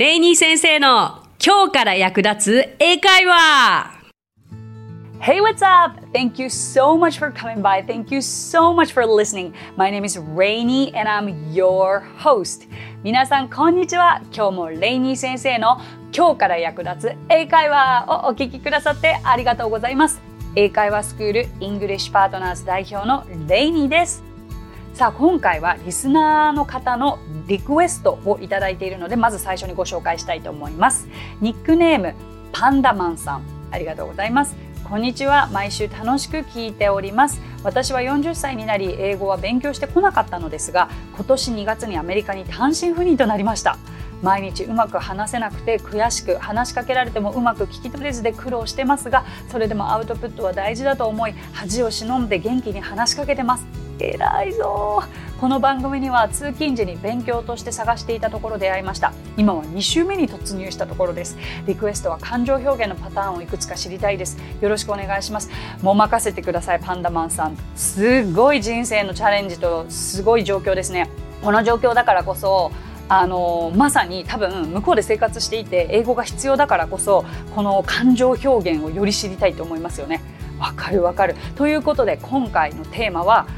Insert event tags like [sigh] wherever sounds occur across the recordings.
レイニー先生の今日から役立つ英会話 Hey, what's up? Thank you so much for coming by. Thank you so much for listening. My name is Rainy and I'm your host. 皆さん、こんにちは。今日もレイニー先生の今日から役立つ英会話をお聞きくださってありがとうございます。英会話スクール English Partners 代表のレイニーです。さあ、今回はリスナーの方のリクエストをいただいているので、まず最初にご紹介したいと思います。ニックネーム、パンダマンさん。ありがとうございます。こんにちは毎週楽しく聞いております私は40歳になり英語は勉強してこなかったのですが今年2月にアメリカに単身赴任となりました毎日うまく話せなくて悔しく話しかけられてもうまく聞き取れずで苦労してますがそれでもアウトプットは大事だと思い恥を忍んで元気に話しかけてます偉いぞ。この番組には通勤時に勉強として探していたところ出会いました。今は2週目に突入したところです。リクエストは感情表現のパターンをいくつか知りたいです。よろしくお願いします。もう任せてくださいパンダマンさん。すごい人生のチャレンジとすごい状況ですね。この状況だからこそあのまさに多分向こうで生活していて英語が必要だからこそこの感情表現をより知りたいと思いますよね。わかるわかる。ということで今回のテーマは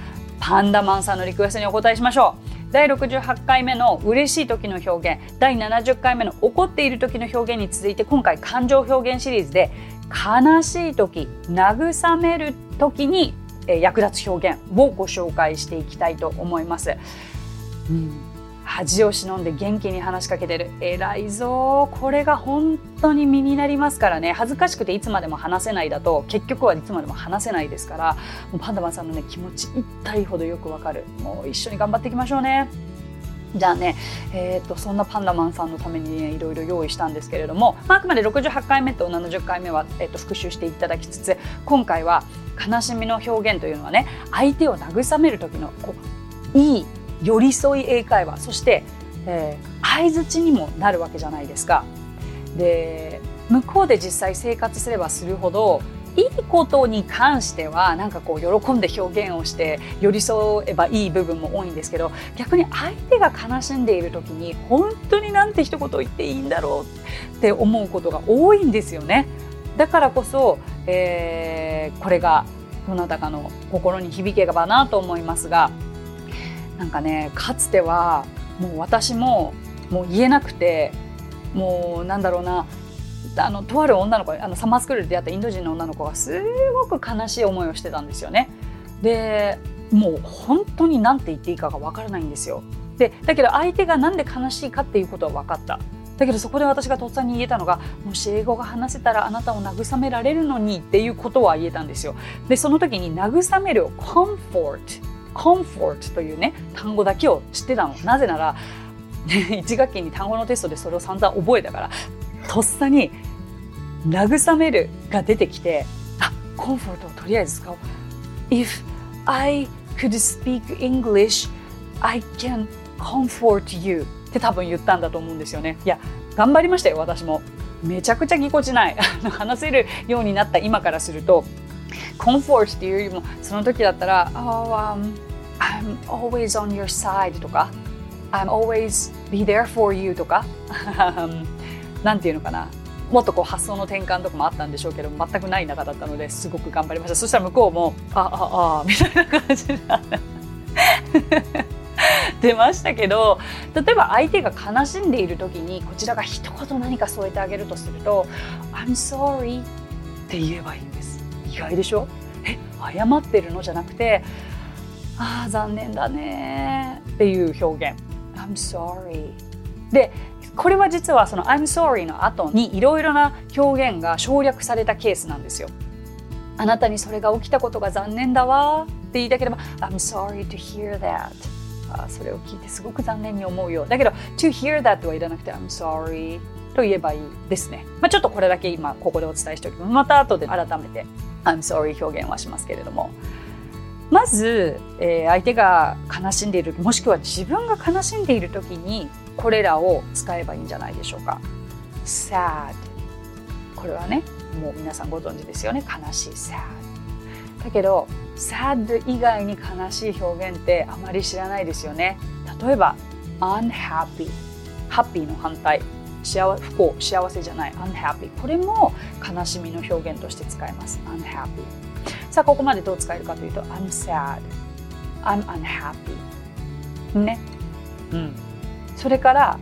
パンダマンさんのリクエストにお答えしましょう。第68回目の嬉しい時の表現。第70回目の怒っている時の表現に続いて今回感情表現シリーズで悲しい時慰める時に役立つ表現をご紹介していきたいと思います。うん。恥を忍んで元気に話しかけてる。偉いぞ。これが本当に身になりますからね。恥ずかしくていつまでも話せないだと結局はいつまでも話せないですからもうパンダマンさんのね気持ち一体ほどよくわかる。もう一緒に頑張っていきましょうね。じゃあね、えーと、そんなパンダマンさんのために、ね、いろいろ用意したんですけれども、まあ、あくまで68回目と70回目は、えーと復習していただきつつ今回は悲しみの表現というのはね相手を慰める時のこういい寄り添い英会話そして、えー、相づちにもなるわけじゃないですか。で向こうで実際生活すればするほどいいことに関してはなんかこう喜んで表現をして寄り添えばいい部分も多いんですけど逆に相手が悲しんでいる時に本当になんて一言言っていいんだろうって思うことが多いんですよね。だからこそ、えー、これがどなたかの心に響けばなと思いますがなんかねかつてはもう私ももう言えなくてもうなんだろうなあのとある女の子あのサマースクールで出会ったインド人の女の子がすごく悲しい思いをしてたんですよね。でもう本当に何て言っていいかがわからないんですよ。でだけど相手が何で悲しいかっていうことは分かった。だけどそこで私がとっさに言えたのがもし英語が話せたらあなたを慰められるのにっていうことは言えたんですよ。でその時に慰めるを comfort comfort というね単語だけを知ってたのなぜなら1学期に単語のテストでそれを散々覚えたからとっさに「慰める」が出てきてあコンフォートをとりあえず使おう。If I could speak English, I can comfort you って多分言ったんだと思うんですよね。いや頑張りましたよ私も。めちゃくちゃぎこちない話せるようになった今からするとコンフォートっていうよりもその時だったら「Oh, um, I'm always on your side」とか「I'm always be there for you」とか [laughs] なんていうのかな。もっとこう発想の転換とかもあったんでしょうけど全くない中だったのですごく頑張りました。そしたら向こうも「あああみたいな感じで [laughs] 出ましたけど例えば相手が悲しんでいる時にこちらが一言何か添えてあげるとすると「I'm sorry」って言えばいいんです。意外でしょ？え謝ってるの？じゃなくてああ残念だねっていう表現。I'm sorry でこれは実はその I'm sorry の後にいろいろな表現が省略されたケースなんですよ。あなたにそれが起きたことが残念だわ。って言いたければ I'm sorry to hear that それを聞いてすごく残念に思うよ。だけど to hear that はいらなくて I'm sorry と言えばいいですね、まあ、ちょっとこれだけ今ここでお伝えしておきます。また後で改めて。I'm sorry 表現はしますけれども。まず、えー、相手が悲しんでいるもしくは自分が悲しんでいる時にこれらを使えばいいんじゃないでしょうか。sad これはねもう皆さんご存知ですよね。悲しい sad だけど sad 以外に悲しい表現ってあまり知らないですよね。例えば unhappy ハッピーの反対。幸不幸幸せじゃない unhappy これも悲しみの表現として使います。unhappy さあここまでどう使えるかというと I'm sad I'm unhappy ね。うん。それから、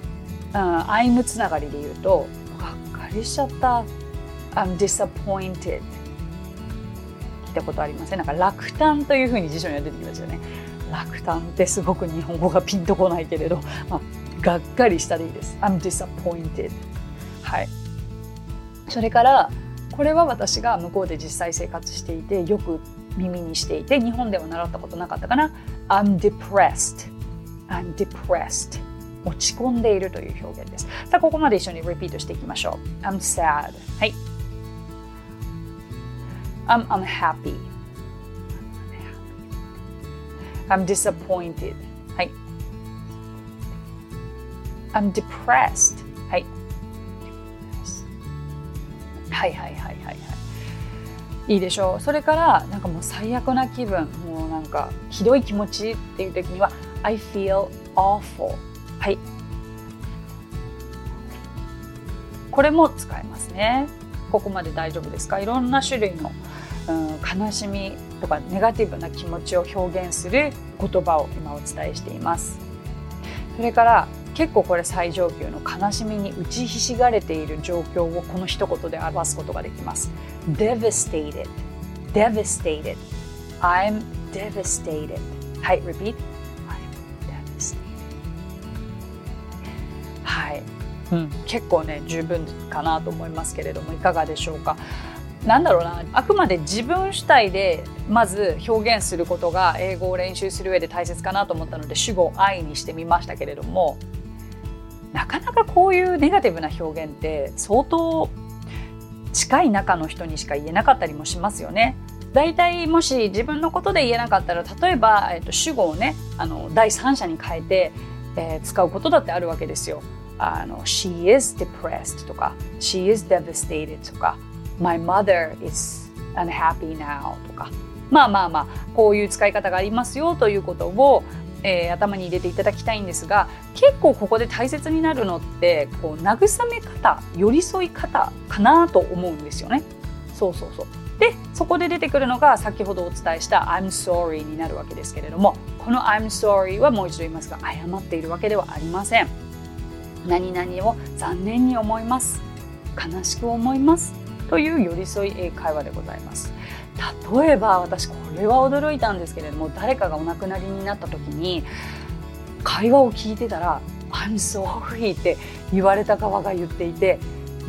うん、I'm つながりで言うとがっかりしちゃった。I'm disappointed 聞いたことありません？なんか落胆というふうに辞書には出てきますよね。落胆ってす。ごく日本語がピンとこないけれど、まあ、がっかりしたでいいです。I'm disappointed. はい。それからこれは私が向こうで実際生活していてよく耳にしていて日本では習ったことなかったかな。I'm depressed. I'm depressed. 落ち込んでいるという表現です。さあここまで一緒にリピートしていきましょう。I'm sad. はい。I'm unhappy. I'm disappointed. I'm depressed. はいはいはいはいはいはいいいでしょう。それからなんかもう最悪な気分。もうなんかひどい気持ちっていう時には I feel awful. はいこれも使えますね。ここまで大丈夫ですか？いろんな種類の、うん、悲しみとかネガティブな気持ちを表現する言葉を今お伝えしています。それから結構これ最上級の悲しみに打ちひしがれている状況をこの一言で表すことができます。Devastated. Devastated. I'm devastated. はい repeat. I'm devastated. はい、うん、結構ね十分かなと思いますけれどもいかがでしょうか。なんだろうな。あくまで自分主体でまず表現することが英語を練習する上で大切かなと思ったので主語を愛にしてみましたけれどもなかなかこういうネガティブな表現って相当近い中の人にしか言えなかったりもしますよね。大体もし自分のことで言えなかったら例えば、えっと、主語をねあの第三者に変えて、えー、使うことだってあるわけですよ。あの She is depressed とか She is devastated とか My mother is unhappy now とかまあまあまあこういう使い方がありますよということをえー、頭に入れていただきたいんですが結構ここで大切になるのってこう慰め方寄り添い方かなと思うんですよね。そうそうそうでそこで出てくるのが先ほどお伝えした「I'm sorry」になるわけですけれどもこの「I'm sorry」はもう一度言いますが謝っているわけではありません。何々を残念に思います悲しく思いますという寄り添い英会話でございます。例えば私これは驚いたんですけれども誰かがお亡くなりになった時に会話を聞いてたら「I'm sorry」って言われた側が言っていて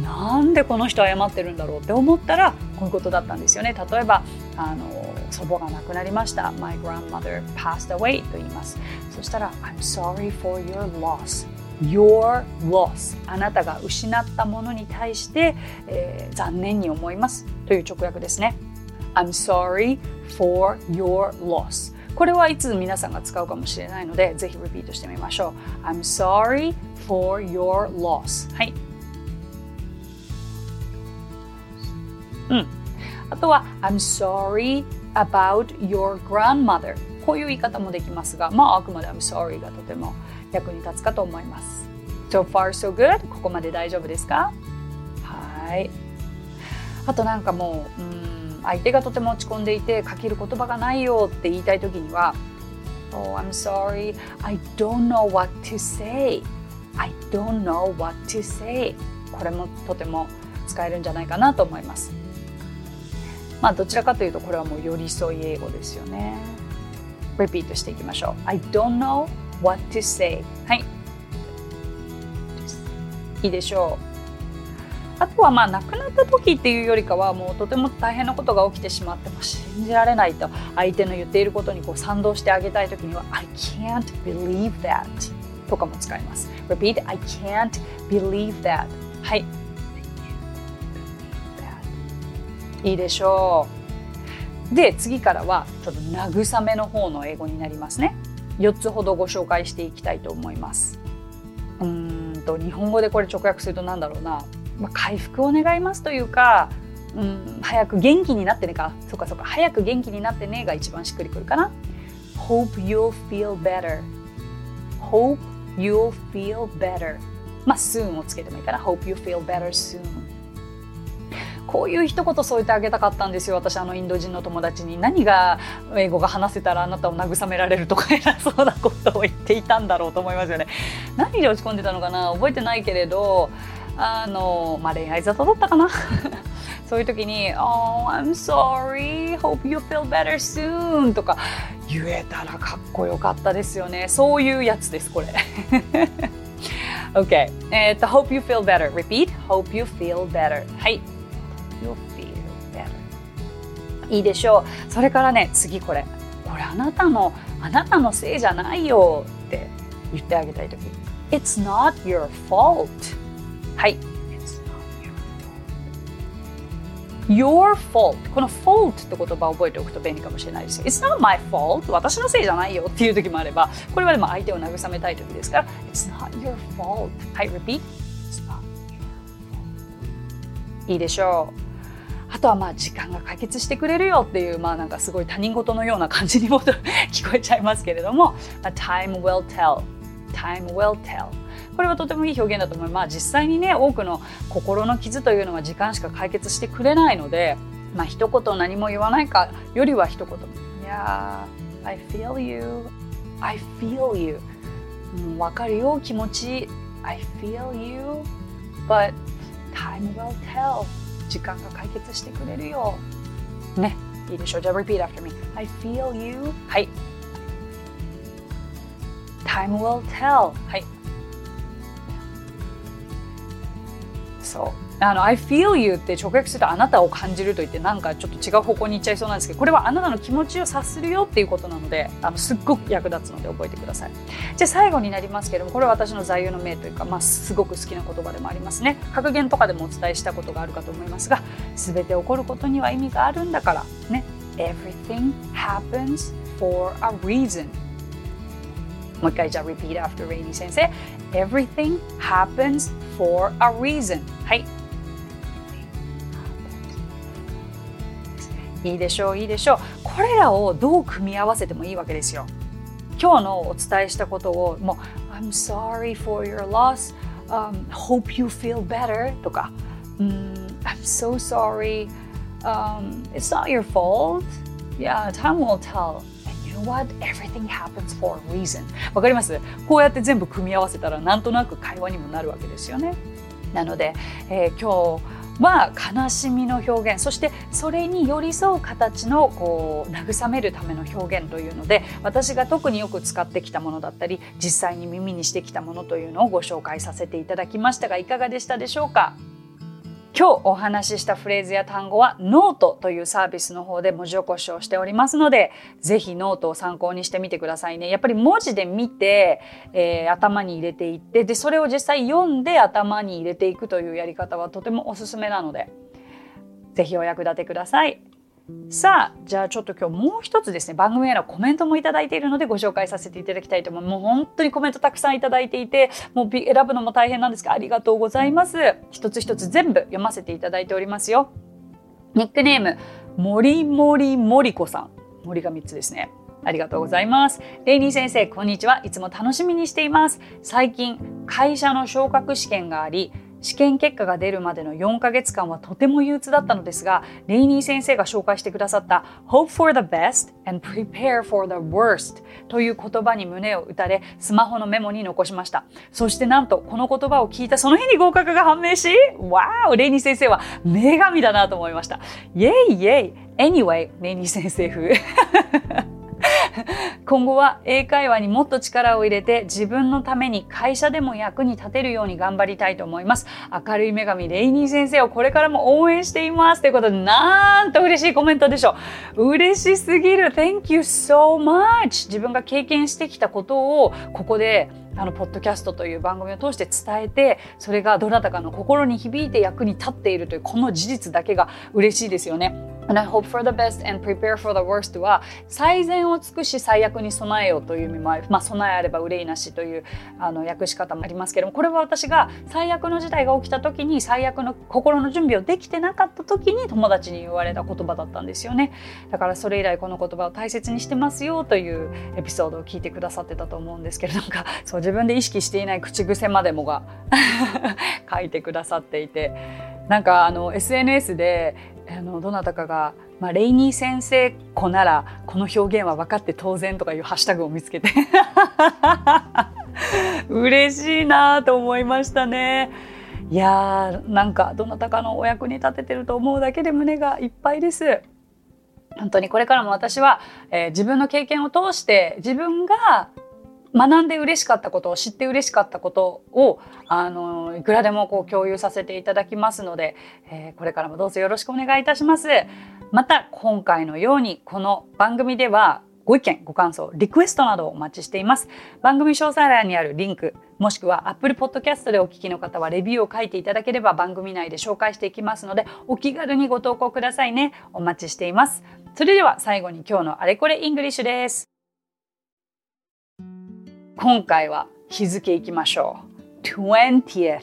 なんでこの人謝ってるんだろうって思ったらこういうことだったんですよね。例えばあの祖母が亡くなりました。My grandmother passed away と言います。そしたら I'm sorry for your loss your loss あなたが失ったものに対して、えー、残念に思いますという直訳ですね。I'm sorry for your loss. これはいつ皆さんが使うかもしれないのでぜひリピートしてみましょう。I'm sorry for your loss. はい。うん。あとは I'm sorry about your grandmother. こういう言い方もできますがまああくまで I'm sorry がとても役に立つかと思います。So far so good? ここまで大丈夫ですか？はい。あとなんかもううん。相手がとても落ち込んでいてかける言葉がないよって言いたい時には Oh, I'm sorry. I don't know what to say. I don't know what to say. これもとても使えるんじゃないかなと思います。まあどちらかというとこれはもう寄り添い英語ですよね。リピートしていきましょう。I don't know what to say. はい。いいでしょう。あとはまあ亡くなった時っていうよりかはもうとても大変なことが起きてしまっても信じられないと相手の言っていることにこう賛同してあげたい時には I can't believe that とかも使います。Repeat I can't believe that. はい。いいでしょう。で次からはちょっと慰めの方の英語になりますね。4つほどご紹介していきたいと思います。うんと日本語でこれ直訳すると何だろうな。まあ、回復を願いますというか、うん、早く元気になってねか。そうかそうか。早く元気になってねが一番しっくりくるかな。Hope you'll feel better. Hope you'll feel better. まあ soon をつけてもいいかな。Hope you feel better soon. こういう一言添えてあげたかったんですよ。私あのインド人の友達に。何が英語が話せたらあなたを慰められるとか偉そうなことを言っていたんだろうと思いますよね。何で落ち込んでたのかな？覚えてないけれどあのまあ恋愛沙汰だったかなそういう時に「Oh, I'm sorry. Hope you feel better soon」とか言えたらかっこよかったですよねそういうやつですこれ OK えっと Hope you feel better repeat Hope you feel better はい You feel better いいでしょうそれからね次これこれあなたのあなたのせいじゃないよって言ってあげたい時 It's not your fault はい。Your fault. この fault って言葉を覚えておくと便利かもしれないです。It's not my fault. 私のせいじゃないよっていう時もあればこれはでも相手を慰めたい時ですから It's not your fault. はい repeat. It's not your fault. いいでしょう。あとはまあ時間が解決してくれるよっていうまあなんかすごい他人事のような感じにも聞こえちゃいますけれども Time will tell. Time will tell. これはとてもいい表現だと思います。まあ、実際にね多くの心の傷というのは時間しか解決してくれないので、まあ一言何も言わないかよりは一言「Yeah, I feel you. I feel you」うん、分かるよ気持ち。I feel you. But time will tell. 時間が解決してくれるよ。ね。いいでしょう。じゃあ repeat after me. I feel you. はい。Time will tell. はい。そう。あの I feel you って直訳するとあなたを感じると言ってなんかちょっと違う方向に行っちゃいそうなんですけどこれはあなたの気持ちを察するよっていうことなのであのすっごく役立つので覚えてください。じゃあ最後になりますけどもこれは私の座右の銘というか、まあ、すごく好きな言葉でもありますね。格言とかでもお伝えしたことがあるかと思いますが全て起こることには意味があるんだからね。Everything happens for a reason もう一回じゃあ repeat after Rainy 先生。Everything happens for a reason はいいいでしょういいでしょうこれらをどう組み合わせてもいいわけですよ今日のお伝えしたことをもう I'm sorry for your loss、um, hope you feel better とか、um, I'm so sorry、um, it's not your fault yeah time will tell you know what? Everything happens for a reason. わかります？こうやって全部組み合わせたらなんとなく会話にもなるわけですよね。なので、えー、今日は悲しみの表現そしてそれに寄り添う形のこう慰めるための表現というので私が特によく使ってきたものだったり実際に耳にしてきたものというのをご紹介させていただきましたがいかがでしたでしょうか？今日お話ししたフレーズや単語はノートというサービスの方で文字起こしをしておりますので、ぜひノートを参考にしてみてくださいね。やっぱり文字で見て、えー、頭に入れていって、で、それを実際読んで頭に入れていくというやり方はとてもおすすめなので、ぜひお役立てください。さあじゃあちょっと今日もう一つですね番組へのコメントも頂いているのでご紹介させていただきたいと思いますもう本当にコメントたくさん頂いていてもう選ぶのも大変なんですがありがとうございます一つ一つ全部読ませていただいておりますよニックネーム森森森子さん森が3つですねありがとうございます。レイニー先生、こんにちは。いつも楽しみにしています。最近、会社の昇格試験があり、試験結果が出るまでの4ヶ月間はとても憂鬱だったのですが、レイニー先生が紹介してくださった Hope for the best and prepare for the worst という言葉に胸を打たれ、スマホのメモに残しました。そしてなんと、この言葉を聞いたその日に合格が判明し、わーレイニー先生は女神だなと思いました。イェイイェイ !Anyway, レイニー先生風。[laughs] 今後は英会話にもっと力を入れて自分のために会社でも役に立てるように頑張りたいと思います。明るい女神レイニー先生をこれからも応援しています。ということで、なんと嬉しいコメントでしょう。嬉しすぎる。Thank you so much! 自分が経験してきたことをここであのポッドキャストという番組を通して伝えてそれがどなたかの心に響いて役に立っているというこの事実だけが嬉しいですよね。And I hope for the best and prepare for the worst は最善を尽くし最悪に備えようという意味もある、まあ、備えあれば憂いなしというあの訳し方もありますけどもこれは私が最悪の事態が起きた時に最悪の心の準備をできてなかった時に友達に言われた言葉だったんですよね。だからそれ以来この言葉を大切にしてますよというエピソードを聞いてくださってたと思うんですけれどなんかそう自分で意識していない口癖までもが [laughs] 書いてくださっていてなんかあの SNS であのどなたかが、まあ、レイニー先生子ならこの表現は分かって当然とかいうハッシュタグを見つけて [laughs] 嬉しいなと思いましたね。いやーなんかどなたかのお役に立ててると思うだけで胸がいっぱいです。本当にこれからも私は、えー、自分の経験を通して自分が学んで嬉しかったことを知って嬉しかったことをあのいくらでもこう共有させていただきますので、えー、これからもどうぞよろしくお願いいたします。また今回のようにこの番組ではご意見ご感想リクエストなどをお待ちしています。番組詳細欄にあるリンクもしくは Apple Podcast でお聞きの方はレビューを書いていただければ番組内で紹介していきますのでお気軽にご投稿くださいね。お待ちしています。それでは最後に今日のあれこれ English です。今回は日付いきましょう。20th、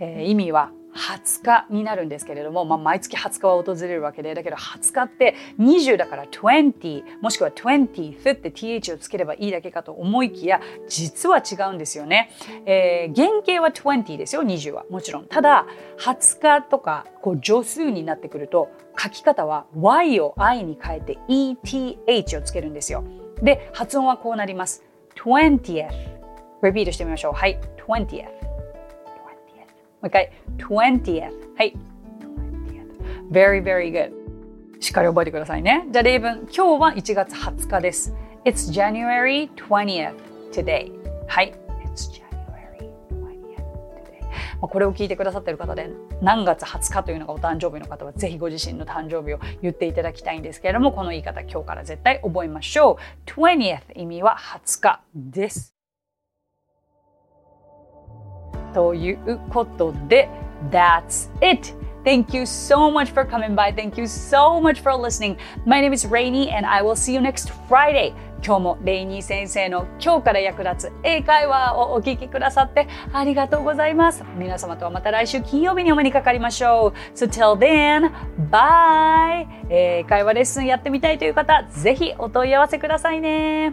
えー、意味は20日になるんですけれども、まあ、毎月20日は訪れるわけでだけど20日って20だから20もしくは 20th って th をつければいいだけかと思いきや実は違うんですよね、えー、原型は20ですよ20は。もちろん。ただ20日とかこう助数になってくると書き方は y を i に変えて eth をつけるんですよ。で発音はこうなります。20th。リピートしてみましょう。はい。20th。20th。もう一回。20th。はい。20th。Very, very good. しっかり覚えてくださいね。じゃあ例文。今日は1月20日です。It's January 20th today. はい。まあこれを聞いてくださってる方で何月20日というのがお誕生日の方はぜひご自身の誕生日を言っていただきたいんですけれどもこの言い方今日から絶対覚えましょう 20th 意味は20日ですということで That's it! Thank you so much for coming by. Thank you so much for listening. My name is Rainy and I will see you next Friday. 今日もレイニー先生の今日から役立つ英会話をお聞きくださってありがとうございます。皆様とはまた来週金曜日にお目にかかりましょう。So till then, bye! 英会話レッスンやってみたいという方、ぜひお問い合わせくださいね。